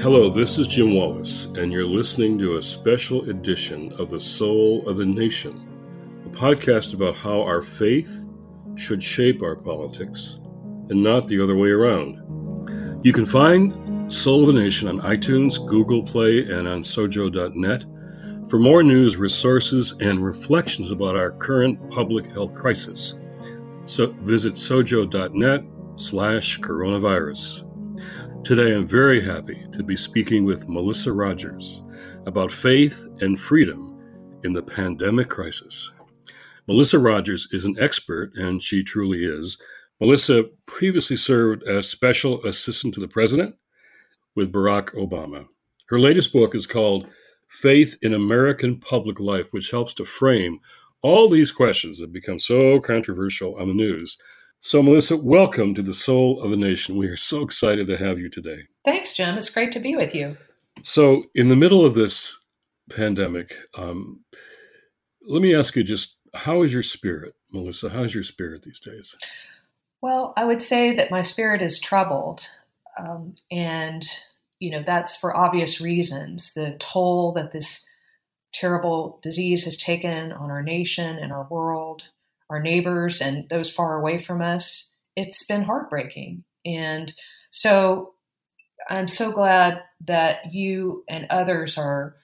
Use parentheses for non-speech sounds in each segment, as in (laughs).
Hello, this is Jim Wallis, and you're listening to a special edition of The Soul of the Nation, a podcast about how our faith should shape our politics and not the other way around. You can find Soul of the Nation on iTunes, Google Play, and on sojo.net for more news, resources, and reflections about our current public health crisis. So visit sojo.net slash coronavirus. Today, I'm very happy to be speaking with Melissa Rogers about faith and freedom in the pandemic crisis. Melissa Rogers is an expert, and she truly is. Melissa previously served as special assistant to the president with Barack Obama. Her latest book is called Faith in American Public Life, which helps to frame all these questions have become so controversial on the news so, Melissa, welcome to the Soul of a Nation. We are so excited to have you today. Thanks, Jim. It's great to be with you. So, in the middle of this pandemic, um, let me ask you just how is your spirit, Melissa? How is your spirit these days? Well, I would say that my spirit is troubled. Um, and, you know, that's for obvious reasons. The toll that this terrible disease has taken on our nation and our world our neighbors and those far away from us, it's been heartbreaking. And so I'm so glad that you and others are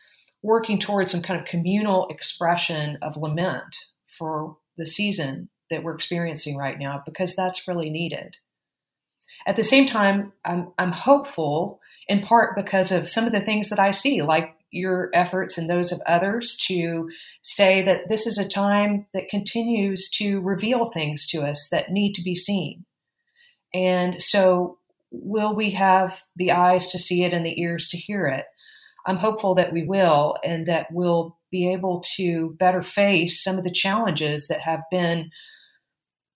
working towards some kind of communal expression of lament for the season that we're experiencing right now, because that's really needed. At the same time, I'm, I'm hopeful in part because of some of the things that I see, like your efforts and those of others to say that this is a time that continues to reveal things to us that need to be seen. And so, will we have the eyes to see it and the ears to hear it? I'm hopeful that we will, and that we'll be able to better face some of the challenges that have been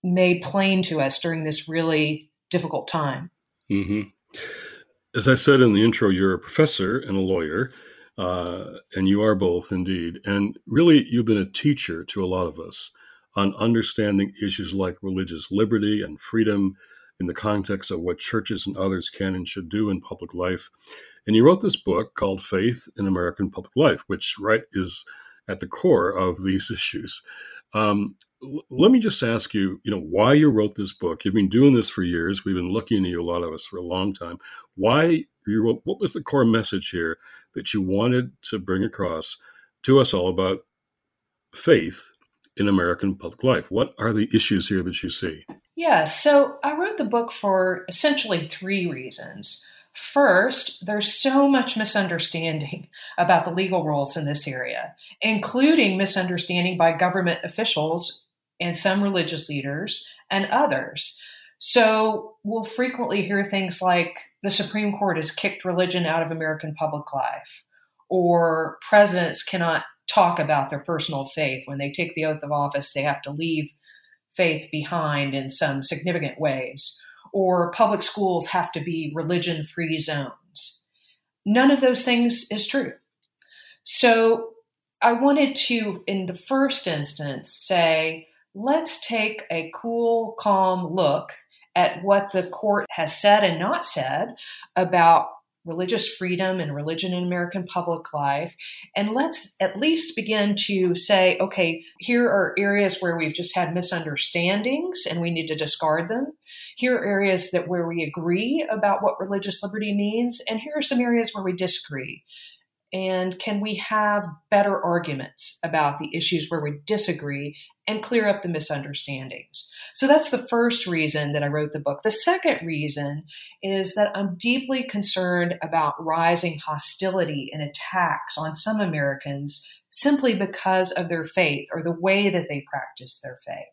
made plain to us during this really difficult time. Mm-hmm. As I said in the intro, you're a professor and a lawyer. Uh, and you are both indeed. And really, you've been a teacher to a lot of us on understanding issues like religious liberty and freedom in the context of what churches and others can and should do in public life. And you wrote this book called Faith in American Public Life, which right is at the core of these issues. Um, let me just ask you, you know, why you wrote this book. You've been doing this for years. We've been looking at you, a lot of us, for a long time. Why you wrote? What was the core message here that you wanted to bring across to us all about faith in American public life? What are the issues here that you see? Yeah, so I wrote the book for essentially three reasons. First, there's so much misunderstanding (laughs) about the legal rules in this area, including misunderstanding by government officials and some religious leaders and others. So we'll frequently hear things like the Supreme Court has kicked religion out of American public life, or presidents cannot talk about their personal faith. When they take the oath of office, they have to leave faith behind in some significant ways, or public schools have to be religion free zones. None of those things is true. So I wanted to, in the first instance, say, let's take a cool, calm look at what the court has said and not said about religious freedom and religion in American public life. And let's at least begin to say, okay, here are areas where we've just had misunderstandings and we need to discard them. Here are areas that where we agree about what religious liberty means, and here are some areas where we disagree. And can we have better arguments about the issues where we disagree and clear up the misunderstandings? So that's the first reason that I wrote the book. The second reason is that I'm deeply concerned about rising hostility and attacks on some Americans simply because of their faith or the way that they practice their faith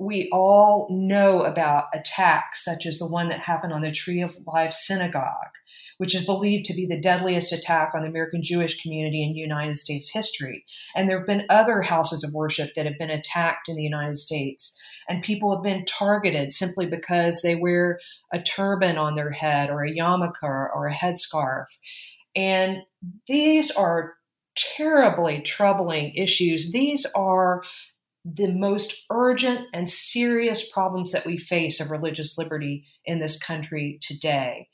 we all know about attacks such as the one that happened on the Tree of Life Synagogue, which is believed to be the deadliest attack on the American Jewish community in United States history. And there have been other houses of worship that have been attacked in the United States. And people have been targeted simply because they wear a turban on their head or a yarmulke or a headscarf. And these are terribly troubling issues. These are the most urgent and serious problems that we face of religious liberty in this country today.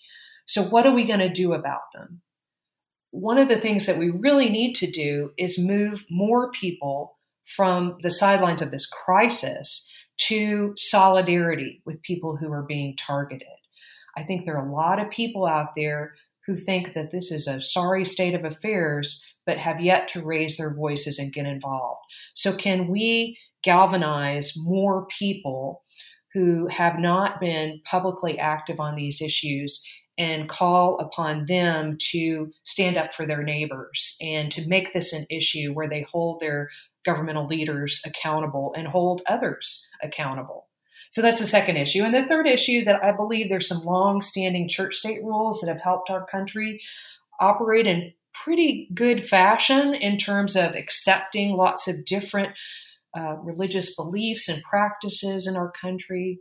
So, what are we going to do about them? One of the things that we really need to do is move more people from the sidelines of this crisis to solidarity with people who are being targeted. I think there are a lot of people out there who think that this is a sorry state of affairs, but have yet to raise their voices and get involved. So, can we galvanize more people who have not been publicly active on these issues and call upon them to stand up for their neighbors and to make this an issue where they hold their governmental leaders accountable and hold others accountable? So that's the second issue. And the third issue that I believe there's some long standing church state rules that have helped our country operate in pretty good fashion in terms of accepting lots of different uh, religious beliefs and practices in our country.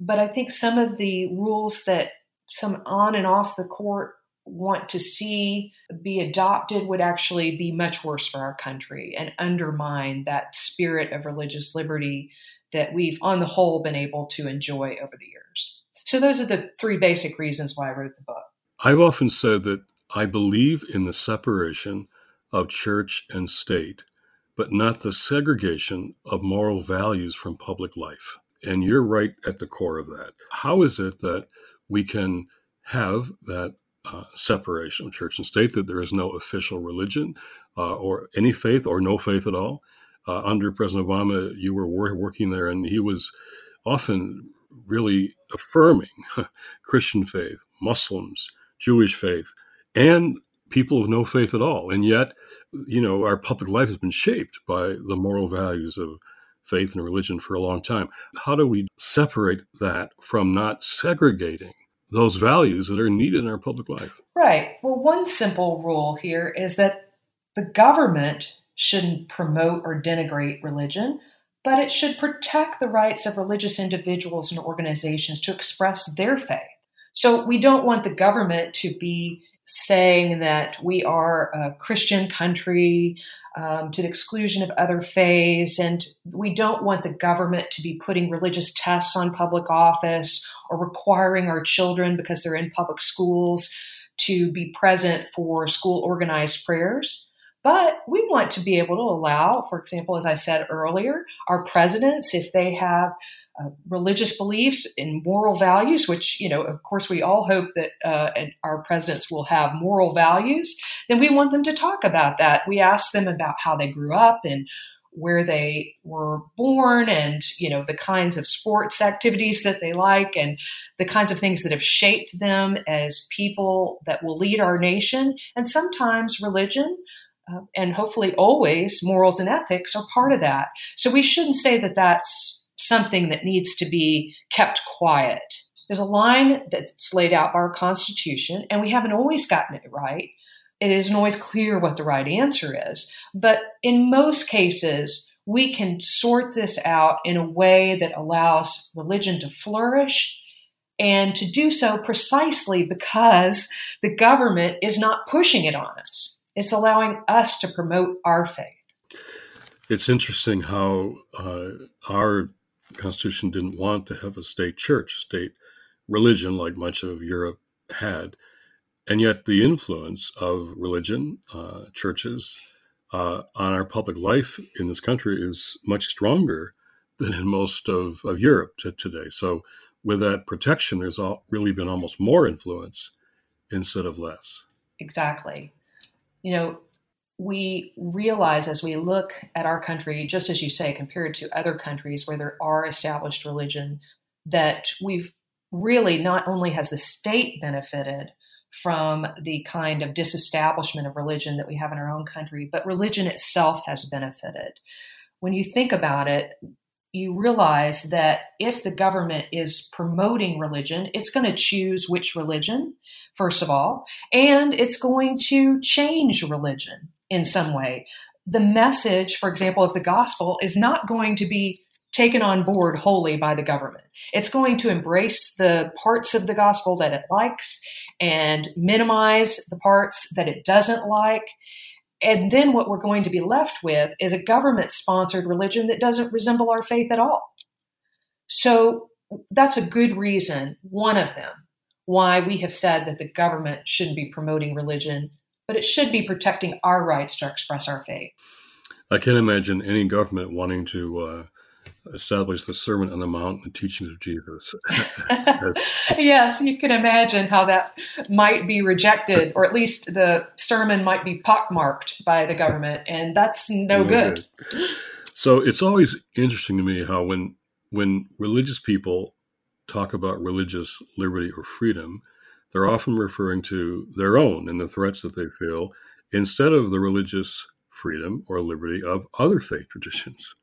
But I think some of the rules that some on and off the court want to see be adopted would actually be much worse for our country and undermine that spirit of religious liberty that we've, on the whole, been able to enjoy over the years. So, those are the three basic reasons why I wrote the book. I've often said that I believe in the separation of church and state, but not the segregation of moral values from public life. And you're right at the core of that. How is it that we can have that uh, separation of church and state, that there is no official religion uh, or any faith or no faith at all, uh, under President Obama, you were working there, and he was often really affirming (laughs) Christian faith, Muslims, Jewish faith, and people of no faith at all. And yet, you know, our public life has been shaped by the moral values of faith and religion for a long time. How do we separate that from not segregating those values that are needed in our public life? Right. Well, one simple rule here is that the government shouldn't promote or denigrate religion, but it should protect the rights of religious individuals and organizations to express their faith. So we don't want the government to be saying that we are a Christian country um, to the exclusion of other faiths, and we don't want the government to be putting religious tests on public office or requiring our children, because they're in public schools, to be present for school organized prayers. But we want to be able to allow, for example, as I said earlier, our presidents, if they have uh, religious beliefs and moral values, which, you know, of course, we all hope that uh, our presidents will have moral values, then we want them to talk about that. We ask them about how they grew up and where they were born and you know the kinds of sports activities that they like and the kinds of things that have shaped them as people that will lead our nation and sometimes religion uh, and hopefully always morals and ethics are part of that. So we shouldn't say that that's something that needs to be kept quiet. There's a line that's laid out by our Constitution, and we haven't always gotten it right. It isn't always clear what the right answer is. But in most cases, we can sort this out in a way that allows religion to flourish and to do so precisely because the government is not pushing it on us. It's allowing us to promote our faith. It's interesting how uh, our Constitution didn't want to have a state church, state religion, like much of Europe had. And yet, the influence of religion, uh, churches, uh, on our public life in this country is much stronger than in most of, of Europe to today. So, with that protection, there's all, really been almost more influence instead of less. Exactly you know, we realize as we look at our country, just as you say, compared to other countries where there are established religion, that we've really not only has the state benefited from the kind of disestablishment of religion that we have in our own country, but religion itself has benefited. When you think about it, you realize that if the government is promoting religion, it's going to choose which religion, first of all, and it's going to change religion in some way. The message, for example, of the gospel is not going to be taken on board wholly by the government. It's going to embrace the parts of the gospel that it likes and minimize the parts that it doesn't like And then what we're going to be left with is a government sponsored religion that doesn't resemble our faith at all. So that's a good reason, one of them, why we have said that the government shouldn't be promoting religion, but it should be protecting our rights to express our faith. I can't imagine any government wanting to uh, establish the Sermon on the Mount and the teachings of Jesus. (laughs) (laughs) yes, you can imagine how that might be rejected, or at least the sermon might be pockmarked by the government, and that's no, good. So it's always interesting to me how when when religious people talk about religious liberty or freedom, they're often referring to their own and the threats that they feel instead of the religious freedom or liberty of other faith traditions.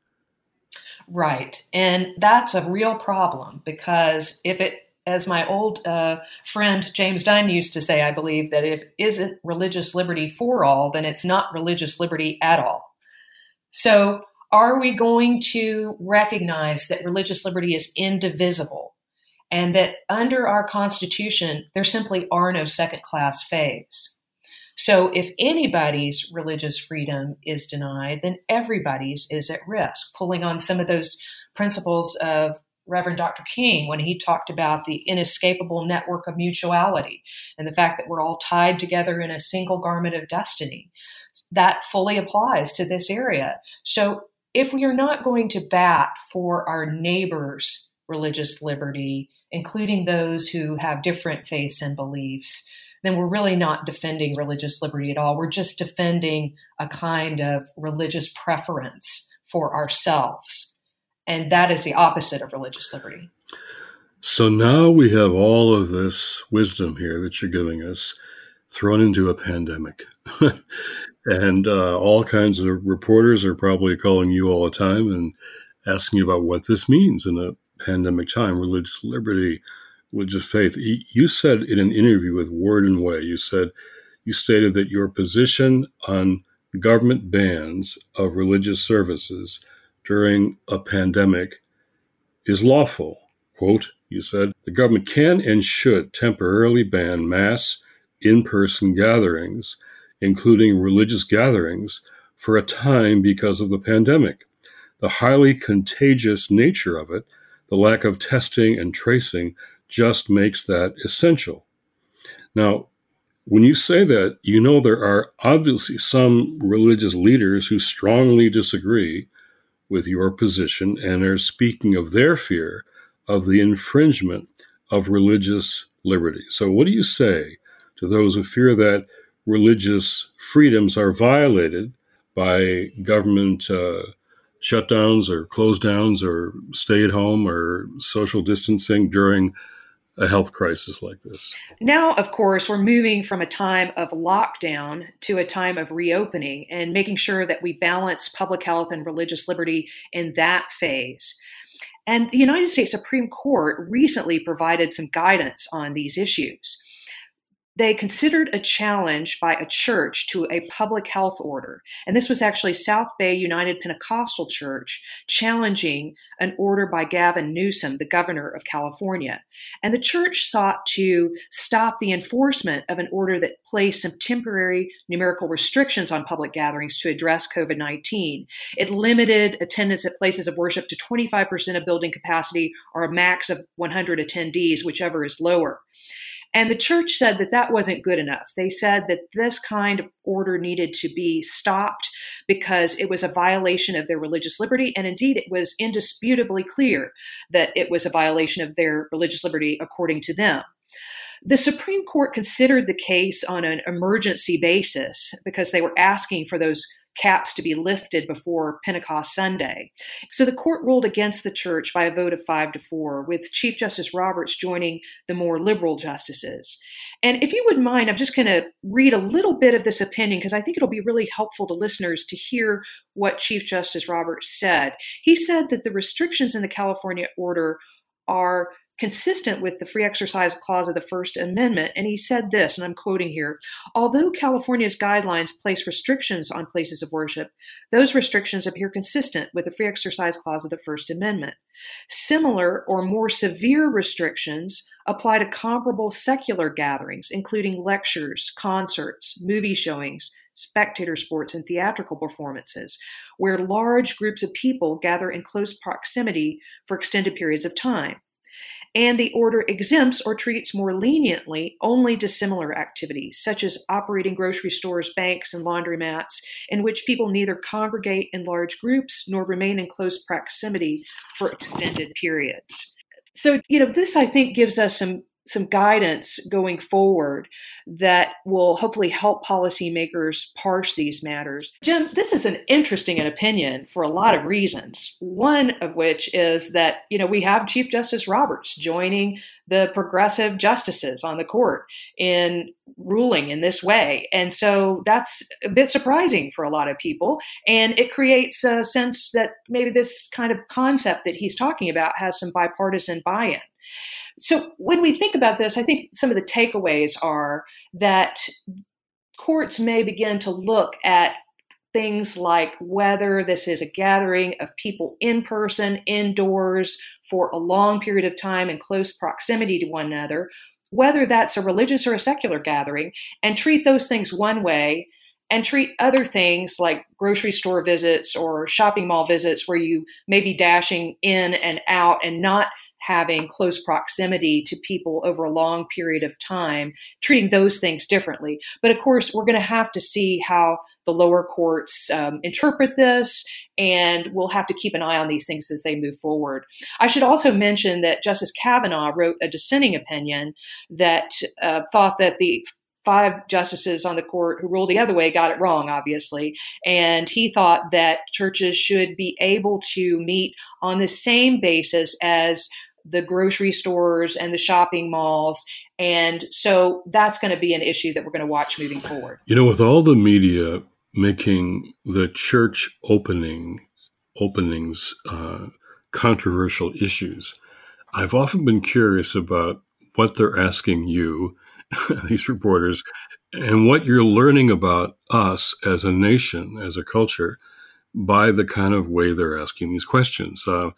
Right. And that's a real problem because if it, as my old uh, friend James Dunn used to say, I believe that if isn't religious liberty for all, then it's not religious liberty at all. So, are we going to recognize that religious liberty is indivisible and that under our Constitution, there simply are no second class faiths? So if anybody's religious freedom is denied, then everybody's is at risk, pulling on some of those principles of Reverend Dr. King when he talked about the inescapable network of mutuality and the fact that we're all tied together in a single garment of destiny. That fully applies to this area. So if we are not going to bat for our neighbors' religious liberty, including those who have different faiths and beliefs, then we're really not defending religious liberty at all. We're just defending a kind of religious preference for ourselves. And that is the opposite of religious liberty. So now we have all of this wisdom here that you're giving us thrown into a pandemic. (laughs) and uh, all kinds of reporters are probably calling you all the time and asking you about what this means in a pandemic time religious liberty, religious faith. You said in an interview with Word and Way, you said you stated that your position on government bans of religious services during a pandemic is lawful. Quote, you said, the government can and should temporarily ban mass in person gatherings, including religious gatherings, for a time because of the pandemic. The highly contagious nature of it, the lack of testing and tracing, just makes that essential. Now, when you say that, you know there are obviously some religious leaders who strongly disagree with your position and are speaking of their fear of the infringement of religious liberty. So, what do you say to those who fear that religious freedoms are violated by government uh, shutdowns or close downs or stay at home or social distancing during a health crisis like this. Now, of course, we're moving from a time of lockdown to a time of reopening and making sure that we balance public health and religious liberty in that phase. And the United States Supreme Court recently provided some guidance on these issues they considered a challenge by a church to a public health order. And this was actually South Bay United Pentecostal Church challenging an order by Gavin Newsom, the governor of California. And the church sought to stop the enforcement of an order that placed some temporary numerical restrictions on public gatherings to address COVID 19. It limited attendance at places of worship to 25% of building capacity or a max of 100 attendees, whichever is lower. And the church said that that wasn't good enough. They said that this kind of order needed to be stopped because it was a violation of their religious liberty. And indeed, it was indisputably clear that it was a violation of their religious liberty according to them. The Supreme Court considered the case on an emergency basis because they were asking for those caps to be lifted before Pentecost Sunday. So the court ruled against the church by a vote of five to four, with Chief Justice Roberts joining the more liberal justices. And if you would mind, I'm just going to read a little bit of this opinion because I think it'll be really helpful to listeners to hear what Chief Justice Roberts said. He said that the restrictions in the California order are consistent with the free exercise clause of the First Amendment. And he said this, and I'm quoting here Although California's guidelines place restrictions on places of worship, those restrictions appear consistent with the free exercise clause of the First Amendment. Similar or more severe restrictions apply to comparable secular gatherings, including lectures, concerts, movie showings, spectator sports, and theatrical performances, where large groups of people gather in close proximity for extended periods of time and the order exempts or treats more leniently only dissimilar activities, such as operating grocery stores, banks, and laundromats, in which people neither congregate in large groups nor remain in close proximity for extended periods. So, you know, this I think gives us some some guidance going forward that will hopefully help policymakers parse these matters. Jim, this is an interesting opinion for a lot of reasons. One of which is that, you know, we have Chief Justice Roberts joining the progressive justices on the court in ruling in this way. And so that's a bit surprising for a lot of people. And it creates a sense that maybe this kind of concept that he's talking about has some bipartisan buy in. So when we think about this, I think some of the takeaways are that courts may begin to look at things like whether this is a gathering of people in person, indoors, for a long period of time in close proximity to one another, whether that's a religious or a secular gathering, and treat those things one way and treat other things like grocery store visits or shopping mall visits where you may be dashing in and out and not having close proximity to people over a long period of time, treating those things differently. But of course, we're going to have to see how the lower courts um, interpret this, and we'll have to keep an eye on these things as they move forward. I should also mention that Justice Kavanaugh wrote a dissenting opinion that uh, thought that the five justices on the court who ruled the other way got it wrong, obviously. And he thought that churches should be able to meet on the same basis as the grocery stores and the shopping malls. And so that's going to be an issue that we're going to watch moving forward. You know, with all the media making the church opening openings uh, controversial issues, I've often been curious about what they're asking you, (laughs) these reporters, and what you're learning about us as a nation, as a culture, by the kind of way they're asking these questions. Uh,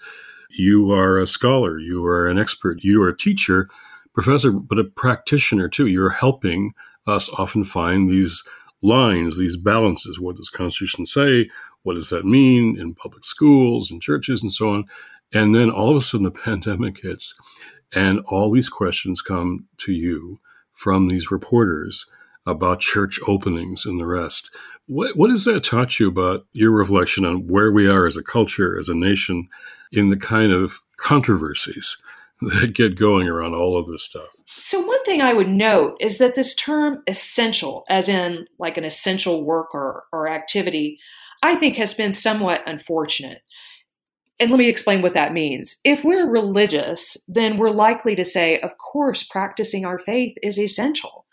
you are a scholar, you are an expert, you are a teacher, professor, but a practitioner too. You're helping us often find these lines, these balances. What does Constitution say? What does that mean in public schools and churches and so on? And then all of a sudden the (laughs) pandemic hits and all these questions come to you from these reporters about church openings and the rest. What, what has that taught you about your reflection on where we are as a culture, as a nation, in the kind of controversies (laughs) that get going around all of this stuff? So, one thing I would note is that this term essential, as in like an essential work or, or activity, I think has been somewhat unfortunate. And let me explain what that means. If we're religious, then we're likely to say, of course, practicing our faith is essential.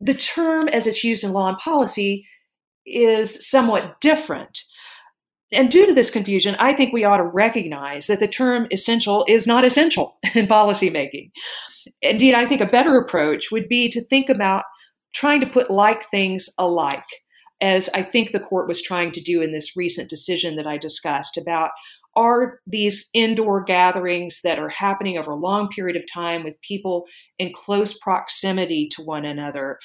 The term, as it's used in law and policy, is somewhat different. And due to this confusion, I think we ought to recognize that the term essential is not essential (laughs) in policymaking. Indeed, I think a better approach would be to think about trying to put like things alike, as I think the court was trying to do in this recent decision that I discussed about are these indoor gatherings that are happening over a long period of time with people in close proximity to one another,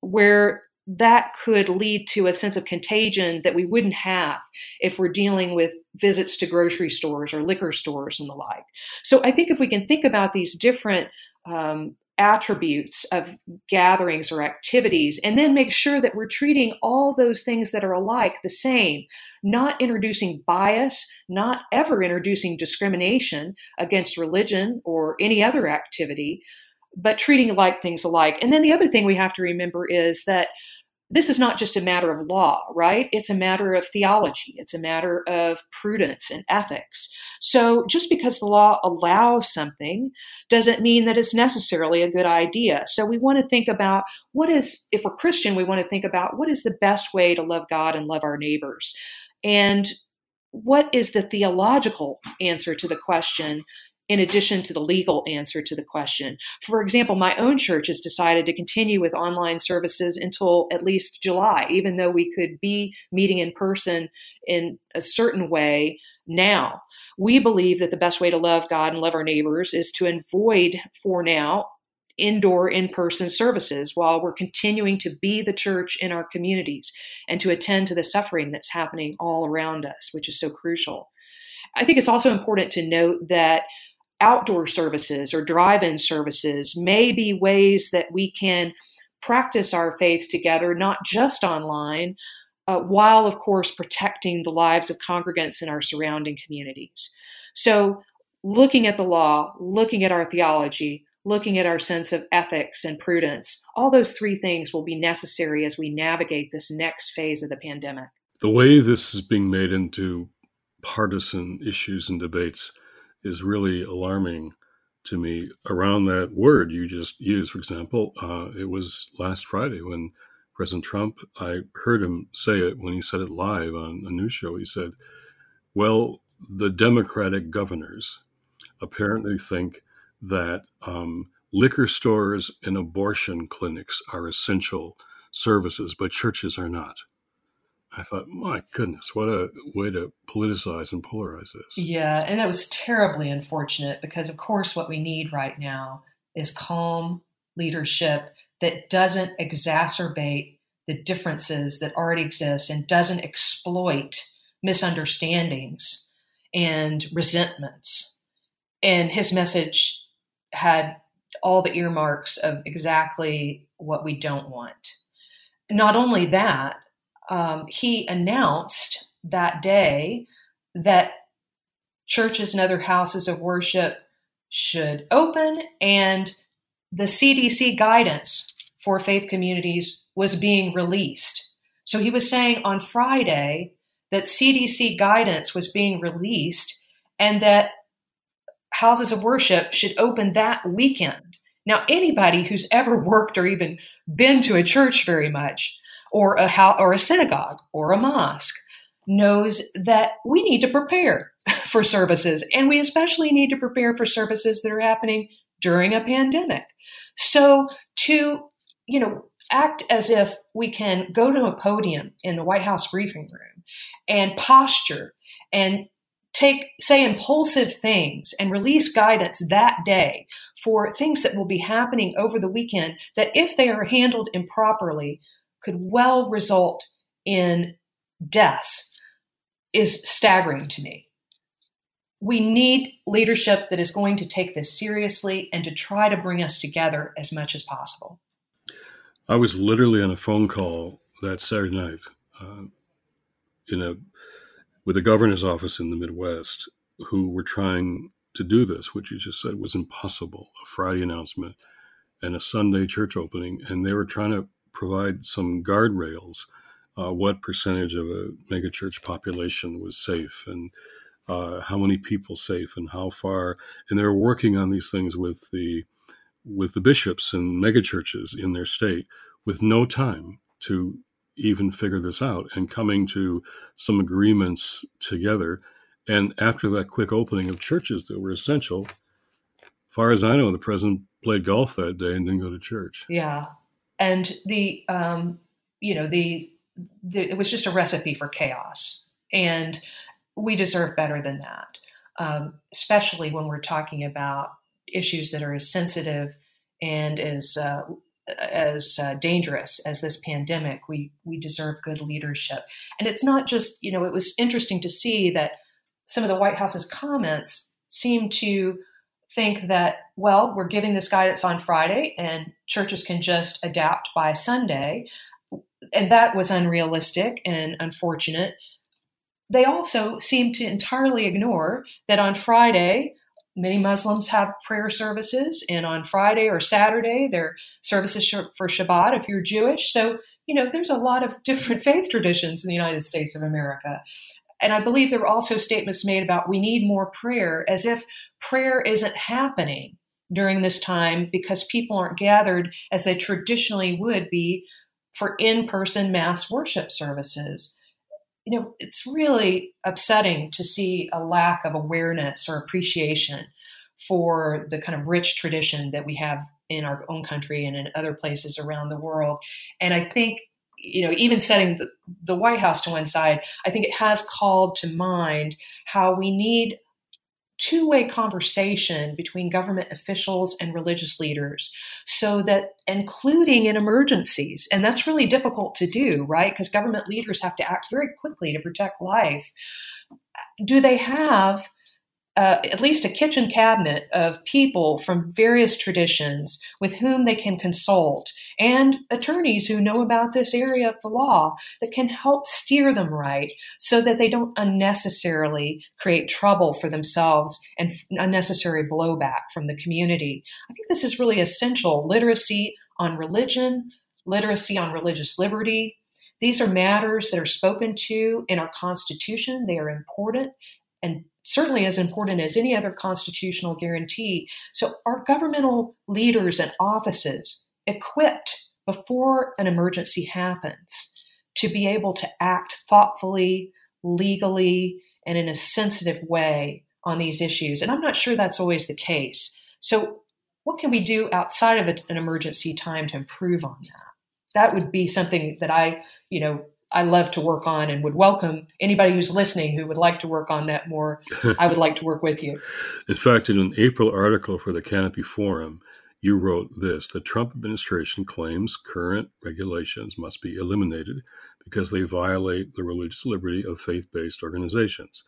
where that could lead to a sense of contagion that we wouldn't have if we're dealing with visits to grocery stores or liquor stores and the like. So I think if we can think about these different um, attributes of gatherings or activities and then make sure that we're treating all those things that are alike the same, not introducing bias, not ever introducing discrimination against religion or any other activity, but treating like things alike. And then the other thing we have to remember is that this is not just a matter of law, right? It's a matter of theology. It's a matter of prudence and ethics. So just because the law allows something doesn't mean that it's necessarily a good idea. So we want to think about what is, if we're Christian, we want to think about what is the best way to love God and love our neighbors. And what is the theological answer to the question in addition to the legal answer to the question. For example, my own church has decided to continue with online services until at least July, even though we could be meeting in person in a certain way now. We believe that the best way to love God and love our neighbors is to avoid, for now, indoor in person services while we're continuing to be the church in our communities and to attend to the suffering that's happening all around us, which is so crucial. I think it's also important to note that outdoor services or drive in services may be ways that we can practice our faith together, not just online, uh, while, of course, protecting the lives of congregants in our surrounding communities. So, looking at the law, looking at our theology, looking at our sense of ethics and prudence, all those three things will be necessary as we navigate this next phase of the pandemic. The way this is being made into partisan issues and debates is really alarming to me around that word you just used. For example, uh, it was last Friday when President Trump, I heard him say it when he said it live on a news show. He said, Well, the Democratic governors apparently think that um, liquor stores and abortion clinics are essential services, but churches are not. I thought, my goodness, what a way to politicize and polarize this. Yeah, and that was terribly unfortunate because, of course, what we need right now is calm leadership that doesn't exacerbate the differences that already exist and doesn't exploit misunderstandings and resentments. And his message had all the earmarks of exactly what we don't want. Not only that, um, he announced that day that churches and other houses of worship should open and the CDC guidance for faith communities was being released. So he was saying on Friday that CDC guidance was being released and that houses of worship should open that weekend. Now, anybody who's ever (laughs) worked or even been to a church very much or a house, or a synagogue or a mosque knows that we need to prepare (laughs) for services and we especially need to prepare for services that are happening during a pandemic. So to, you know, act as if we can go to a podium in the White House briefing room and posture and take say impulsive things and release guidance that day for things that will be happening over the weekend that if they are handled improperly could well result in deaths is staggering to me. We need leadership that is going to take this seriously and to try to bring us together as much as possible. I was literally on a phone call that Saturday night uh, in a with a governor's office in the Midwest who were trying to do this, which you just said was impossible. A Friday announcement and a Sunday church opening, and they were trying to provide some guardrails. Uh, what percentage of a megachurch population was safe and uh, how many people safe and how far and they're working on these things with the with the bishops and megachurches in their state with no time to even figure this out and coming to some agreements together and after that quick opening of churches that were essential far as i know the president played golf that day and didn't go to church yeah and the um, you know the, the, it was just a recipe for chaos. And we deserve better than that um, especially when we're talking about issues that are as sensitive and as uh, as uh, dangerous as this pandemic. We we deserve good leadership. And it's not just you know it was interesting to see that some of the white house's comments seem to think that, well, we're giving this guidance on Friday and churches can just adapt by Sunday. And that was unrealistic and unfortunate. They also seem to entirely ignore that on Friday, many Muslims have prayer services, and on Friday or Saturday, there services for Shabbat if you're Jewish. So, you know, there's a lot of different (laughs) faith traditions in the United States of America. And I believe there were also statements made about we need more prayer, as if prayer isn't happening during this time because people aren't gathered as they traditionally would be for in person mass worship services. You know, it's really upsetting to see a lack of awareness or appreciation for the kind of rich tradition that we have in our own country and in other places around the world. And I think you know, even setting the, the White House to one side, I think it has called to mind how we need two way conversation between government officials and religious leaders so that, including in emergencies, and that's really difficult to do, right? Because government leaders have to act very quickly to protect life. Do they have uh, at least a kitchen cabinet of people from various traditions with whom they can consult and attorneys who know about this area of the law that can help steer them right so that they don't unnecessarily create trouble for themselves and unnecessary blowback from the community. I think this is really essential literacy on religion, literacy on religious liberty. These are matters that are spoken to in our Constitution. They are important and certainly as important as any other constitutional guarantee. So, are governmental leaders and offices equipped before an emergency happens to be able to act thoughtfully, legally, and in a sensitive way on these issues? And I'm not sure that's always the case. So, what can we do outside of an emergency time to improve on that? That would be something that I, you know, I love to work on and would welcome anybody who's listening who would like to work on that more. (laughs) I would like to work with you. In fact, in an April article for the Canopy Forum, you wrote this the Trump administration claims current regulations must be eliminated because they violate the religious liberty of faith based organizations.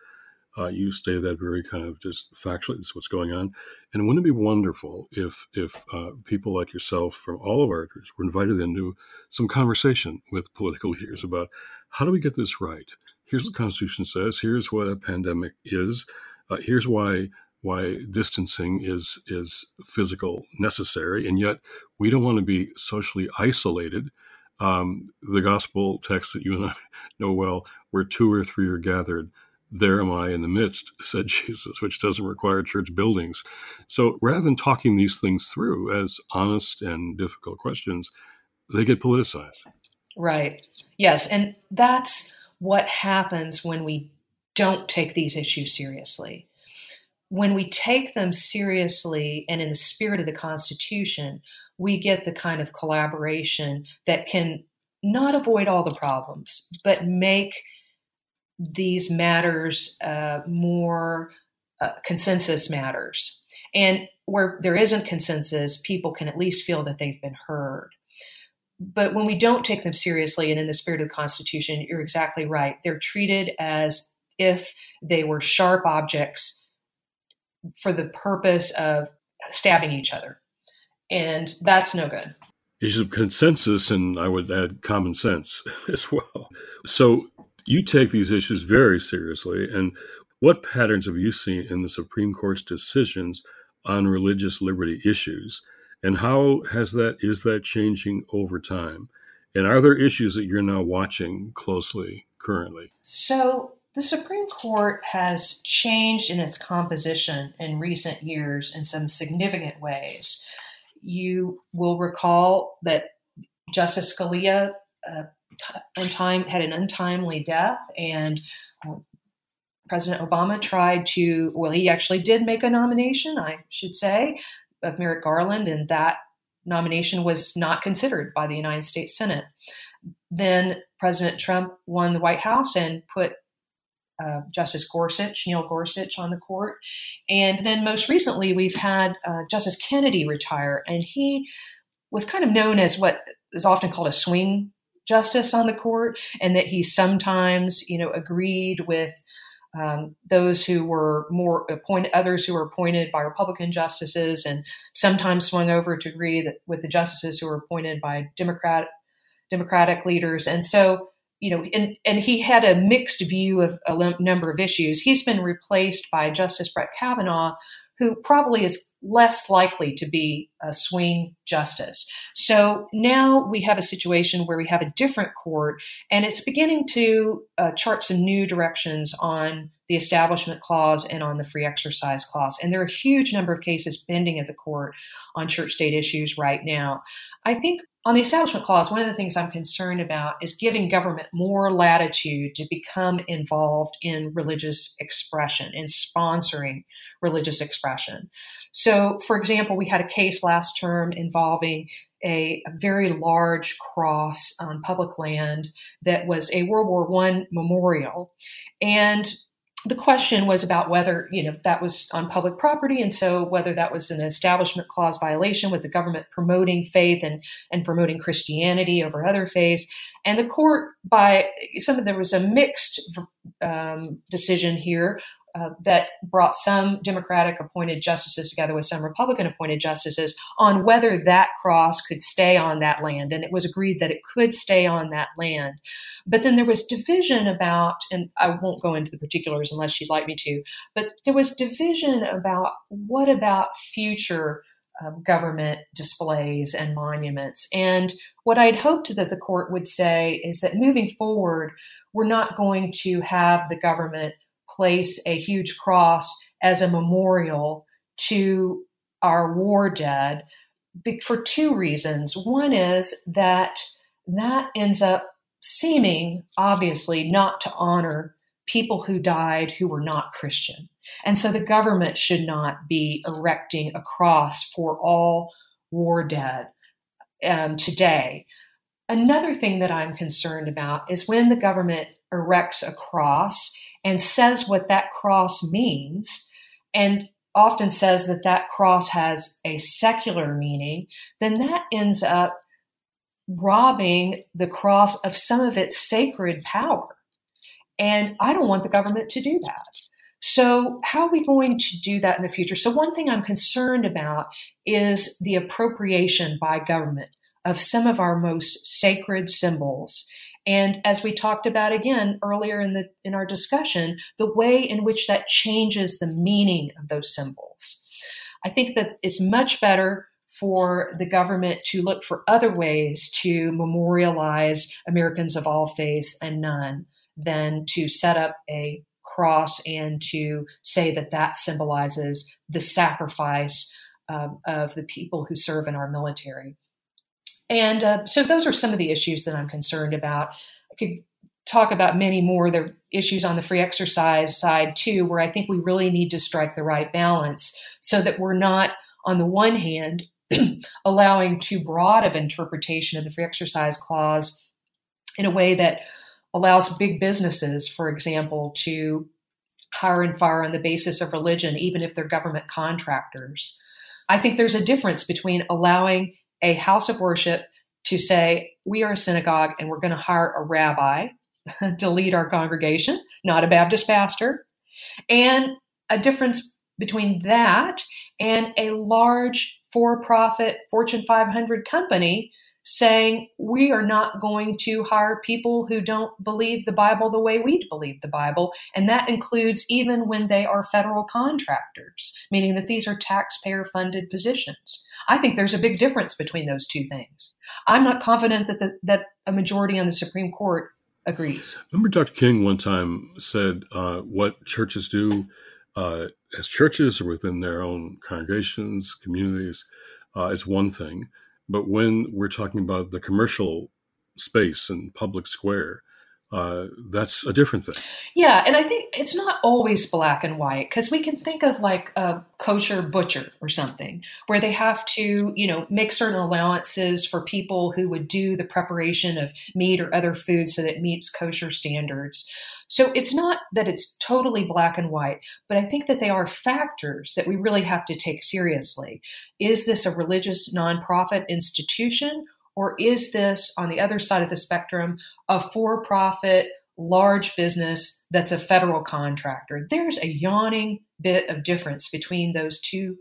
Uh, you stated that very kind of just factually. This is what's going on, and wouldn't it be wonderful if if uh, people like yourself from all of our groups were invited into some conversation with political (laughs) leaders about how do we get this right? Here's what the Constitution says. Here's what a pandemic is. Uh, here's why why distancing is is physical necessary, and yet we don't want to be socially isolated. Um, the gospel text that you and I (laughs) know well, where two or three are gathered there am I in the midst, (laughs) said Jesus, which doesn't require church buildings. So rather than talking these things through as honest and difficult questions, they get politicized. Right. Yes. And that's what happens when we don't take these issues seriously. When we take them seriously and in the spirit of the Constitution, we get the kind of collaboration that can not avoid all the problems, but make these matters uh, more uh, consensus matters. And where there isn't consensus, people can at least feel that they've been heard. But when we don't take them seriously and in the spirit of the Constitution, you're exactly right. They're treated as if they were sharp objects for the purpose of stabbing each other. And that's no good. Issues of consensus, and I would add common sense (laughs) as well. So, you take these issues very seriously. And what patterns have you seen in the Supreme Court's decisions on religious liberty issues? And how has that is that changing over time? And are there issues that you're now watching closely currently? So the Supreme Court has changed in its composition in recent years in some significant ways. You will recall that Justice Scalia uh, time had an untimely death, and uh, President Obama tried to. Well, he actually did make a nomination, I should say, of Merrick Garland, and that nomination was not considered by the United States Senate. Then President Trump won the White House and put uh, Justice Gorsuch, Neil Gorsuch, on the court. And then most recently, we've had uh, Justice Kennedy retire, and he was kind of known as what is often called a swing justice on the court, and that he sometimes, you know, agreed with um, those who were more appointed, others who were appointed by Republican justices, and sometimes swung over to agree that, with the justices who were appointed by Democrat Democratic leaders. And so, you know, and, and he had a mixed view of a number of issues. He's been replaced by Justice Brett Kavanaugh, who probably is less likely to be a swing justice. So now we have a situation where we have a different court, and it's beginning to uh, chart some new directions on the Establishment Clause and on the Free Exercise Clause. And there are a huge number of cases pending at the court on church state issues right now. I think on the Establishment Clause, one of the things I'm concerned about is giving government more latitude to become involved in religious expression and sponsoring religious expression. So, for example, we had a case last term involving a, a very large cross on public land that was a World War I memorial. And the question was about whether you know that was on public property and so whether that was an establishment clause violation with the government promoting faith and and promoting christianity over other faiths. And the court by some of there was a mixed um, decision here uh, that brought some Democratic appointed justices together with some Republican appointed justices on whether that cross could stay on that land. And it was agreed that it could stay on that land. But then there was division about, and I won't go into the particulars unless you'd like me to, but there was division about what about future. Um, government displays and monuments. And what I'd hoped that the court would say is that moving forward, we're not going to have the government place a huge cross as a memorial to our war dead for two reasons. One is that that ends up seeming, obviously, not to honor people who died who were not Christian. And so the government should not be erecting a cross for all war dead um, today. Another thing that I'm concerned about is when the government erects a cross and says what that cross means, and often says that that cross has a secular meaning, then that ends up robbing the cross of some of its sacred power. And I don't want the government to do that. So, how are we going to do that in the future? So, one thing I'm concerned about is the appropriation by government of some of our most sacred symbols and as we talked about again earlier in the in our discussion, the way in which that changes the meaning of those symbols. I think that it's much better for the government to look for other ways to memorialize Americans of all faiths and none than to set up a cross and to say that that symbolizes the sacrifice um, of the people who serve in our military. And uh, so those are some of the issues that I'm concerned about. I could talk about many more. Are issues on the free exercise side too, where I think we really need to strike the right balance so that we're not, on the one hand, (clears throat) allowing too broad of interpretation of the free exercise clause in a way that allows big businesses, for example, to hire and fire on the basis of religion, even if they're government contractors. I think there's a difference between allowing a house of worship to say, we are a synagogue and we're going to hire a rabbi (laughs) to lead our congregation, not a Baptist pastor, and a difference between that and a large for profit Fortune 500 company saying we are not going to hire people who don't believe the Bible the way we believe the Bible. And that includes even when they are federal contractors, meaning that these are taxpayer funded positions. I think there's a big difference between those two things. I'm not confident that, the, that a majority on the Supreme Court agrees. Remember, Dr. King one time said uh, what churches do uh, as churches or within their own congregations, communities, uh, is one thing but when we're talking about the commercial space and public square, uh, that's a different thing. Yeah, and I think it's not always black and white because we can think of like a kosher butcher or something where they have to, you know, make certain allowances for people who would do the preparation of meat or other foods so that it meets kosher standards. So it's not that it's totally black and white, but I think that they are factors that we really have to take seriously. Is this a religious nonprofit institution? Or is this, on the other side of the spectrum, a for profit large business that's a federal contractor? There's a yawning bit of difference between those two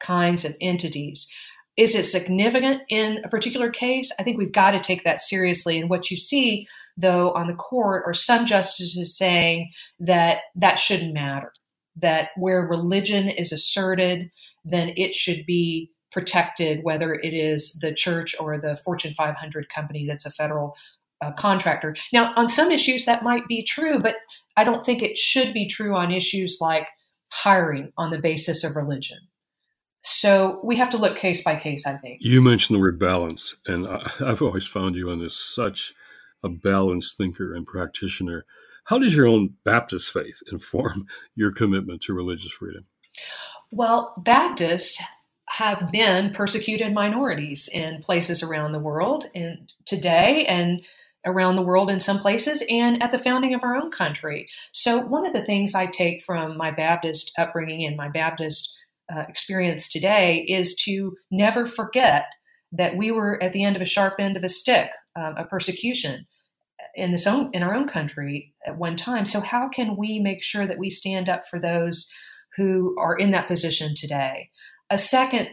kinds of entities. Is it significant in a particular case? I think we've got to take that seriously. And what you see though, on the court are some justices saying that that shouldn't matter, that where religion is asserted, then it should be protected, whether it is the church or the Fortune 500 company that's a federal uh, contractor. Now, on some issues, that might be true, but I don't think it should be true on issues like hiring on the basis of religion. So we have to look case by case, I think. You mentioned the word balance, and I, (laughs) have always found you on this such a balanced thinker and practitioner. How does your own Baptist faith (laughs) inform your commitment to religious freedom? Well, Baptists have been persecuted minorities in places around the world and today and around the world in some places and at the founding of our own country. So, one of the things I take from my Baptist upbringing and my Baptist uh, experience today is to never forget that we were at the end of a sharp end of a stick, um, a persecution in this own in our own country at one time. So, how can we make sure that we stand up for those who are in that position today? A second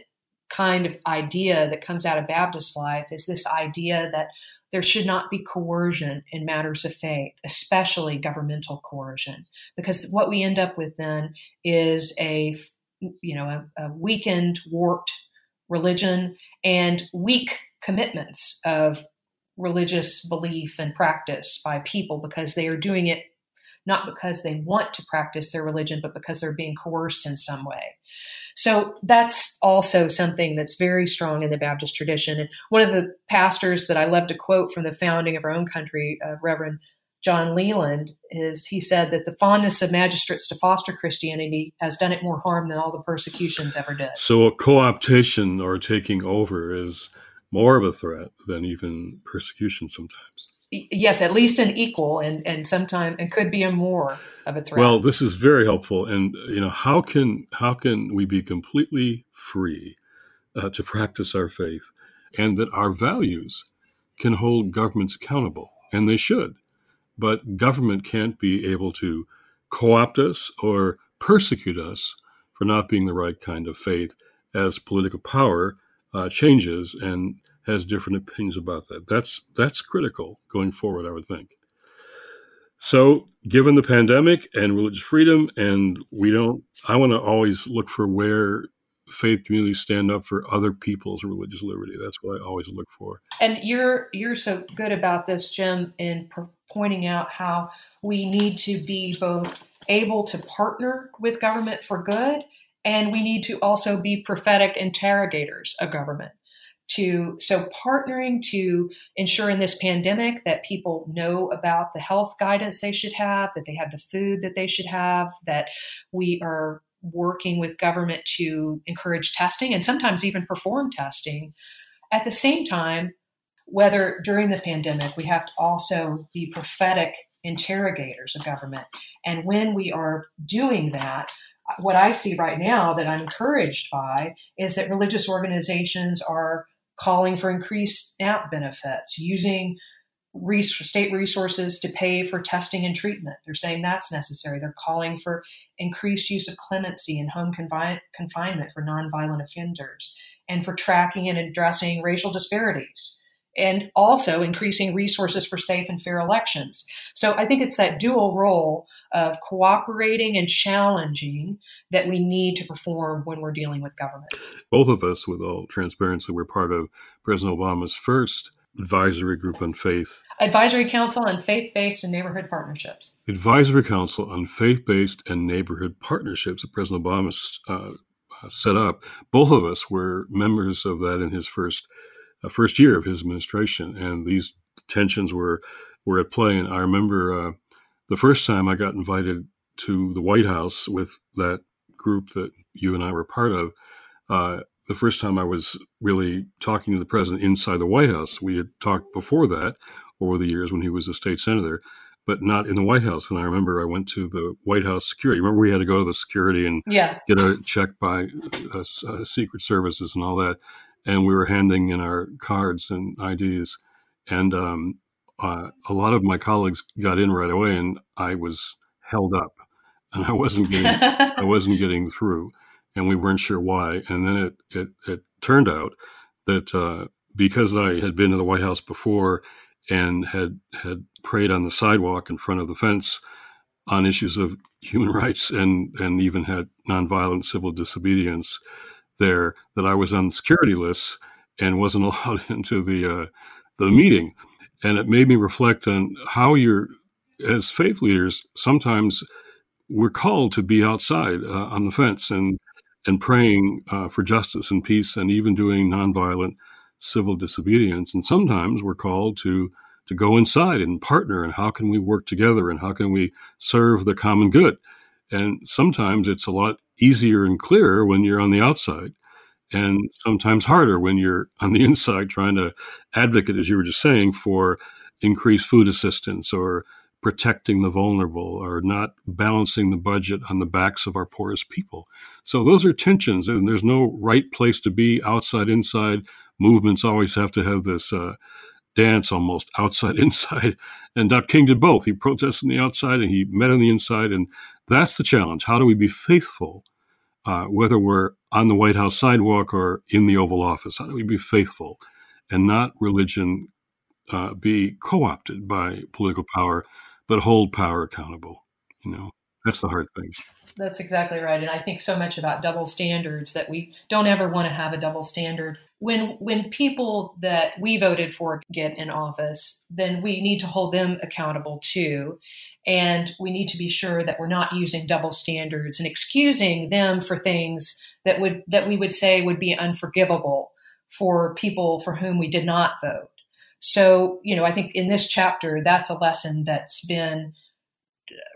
kind of idea that comes out of Baptist life is this idea that there should not be coercion in matters of faith, especially governmental coercion, because what we end up with then is a you know a, a weakened, warped religion and weak commitments of religious belief and practice by people because they are doing it not because they want to practice their religion, but because they're being coerced in some way. So that's also something that's very strong in the Baptist tradition. And one of the pastors that I love to quote from the founding of our own country, uh, Reverend John Leland, is he said that the fondness of magistrates to foster Christianity has done it more harm than all the persecutions ever did. So a co-optation or taking over is more of a threat than even persecution sometimes yes, at least an equal, and and sometimes it could be a more of a threat. Well, this is very helpful, and you know how can how can we be completely free uh, to practice our faith, and that our values can hold governments accountable, and they should, but government can't be able to co-opt us or persecute us for not being the right kind of faith as political power uh, changes and has different opinions about that. That's that's critical going forward, I would think. So, given the pandemic and religious freedom, and we don't, I want to always look for where faith communities stand up for other people's religious liberty. That's what I always look for. And you're you're so good about this, Jim, in pointing out how we need to be both able to partner with government for good, and we need to also be prophetic interrogators of government to so partnering to ensure in this pandemic that people know about the health guidance they should have that they have the food that they should have that we are working with government to encourage testing and sometimes even perform testing. At the same time whether during the pandemic we have to also be prophetic interrogators of government. And when we are doing that what I see right now that I'm encouraged by is that religious organizations are calling for increased SNAP benefits, using res- state resources to pay for testing and treatment. They're saying that's necessary. They're calling for increased use of clemency and home confi- confinement for nonviolent offenders and for tracking and addressing racial disparities and also increasing resources for safe and fair elections. So I think it's that dual role of cooperating and challenging that we need to perform when we're dealing with government. Both of us, with all transparency, we're part of President Obama's first advisory group on faith. Advisory Council on Faith Based and Neighborhood Partnerships. Advisory Council on Faith Based and Neighborhood Partnerships that President Obama uh, set up. Both of us were members of that in his first uh, first year of his administration, and these tensions were were at play. And I remember uh, the first time I got invited to the White House with that group that you and I were part of. Uh, the first time I was really talking to the president inside the White House. We had talked before that over the years when he was a state senator, but not in the White House. And I remember I went to the White House security. Remember, we had to go to the security and yeah. get a check by uh, uh, Secret Services and all that and we were handing in our cards and IDs. And um, uh, a lot of my colleagues got in right away, and I was held up, (laughs) and I wasn't getting I (laughs) wasn't getting through, and we weren't sure why. And then it it, it turned out that uh, because I had been to the White House before and had had prayed on the sidewalk in front of the fence on issues of (laughs) human rights and and even had nonviolent civil disobedience there that I was on the security list and wasn't allowed into the uh, the meeting, and it made me reflect on how you're as faith leaders sometimes we're called to be outside uh, on the fence and and praying uh, for justice and peace and even doing nonviolent civil disobedience. And sometimes we're called to to go inside and partner and how can we work together and how can we serve the common good? And sometimes it's a lot easier and clearer when you're on the outside and sometimes harder when you're on the (laughs) inside trying to advocate, as you were just saying, for increased food assistance or protecting the vulnerable or not balancing the budget on the backs of our poorest people. So those are tensions, and there's no right place to be outside, inside. Movements always have to have this uh, dance almost (laughs) outside, inside. And Dr. King did both. He protested on the outside and he met on the inside. And that's the challenge. How do we be faithful, uh, whether we're on the White House sidewalk or in the Oval Office? How do we be faithful and not religion uh, be co opted by political power? but hold power accountable. You know, that's the hard thing. That's exactly right. And I think so much about double standards that we don't ever want to have a double standard. When when people that we voted for get in office, then we need to hold them accountable too. And we need to be sure that we're not using double standards and excusing them for things that would that we would say would be unforgivable for people for whom we did not vote. So, you know, I think in this chapter, that's a lesson that's been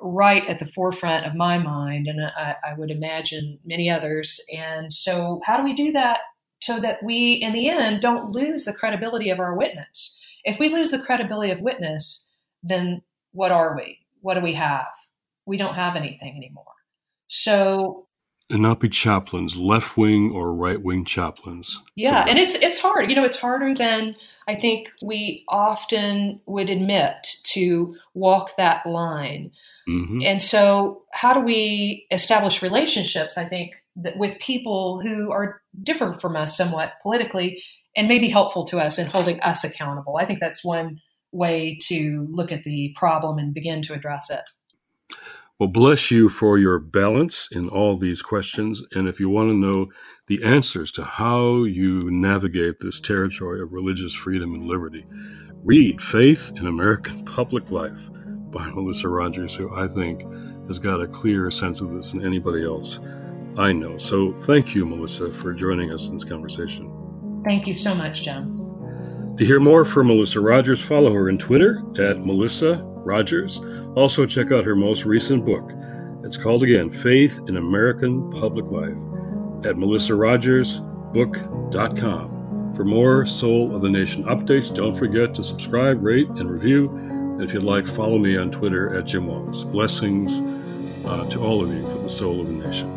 right at the forefront of my mind, and I, I would imagine many others. And so, how do we do that so that we, in the end, don't lose the credibility of our witness? If we lose the credibility of witness, then what are we? What do we have? We don't have anything anymore. So and not be chaplains, left wing or right wing chaplains. Yeah, and it's it's hard. You know, it's harder than I think we often would admit to walk that line. Mm-hmm. And so, how do we establish relationships? I think that with people who are different from us somewhat politically, and maybe helpful to us in holding us accountable. I think that's one way to look at the problem and begin to address it. Well, bless you for your balance in all these questions. And if you want to know the answers to how you navigate this territory of religious freedom and liberty, read Faith in American Public Life by Melissa Rogers, who I think has got a clearer sense of this than anybody else I know. So thank you, Melissa, for joining us in this conversation. Thank you so much, John. To hear more from Melissa Rogers, follow her on Twitter at Melissa Rogers also, check out her most recent book. It's called again Faith in American Public Life at melissarogersbook.com. For more Soul of the Nation updates, don't forget to subscribe, rate, and review. And if you'd like, follow me on Twitter at Jim Wallis. Blessings uh, to all of you for the Soul of the Nation.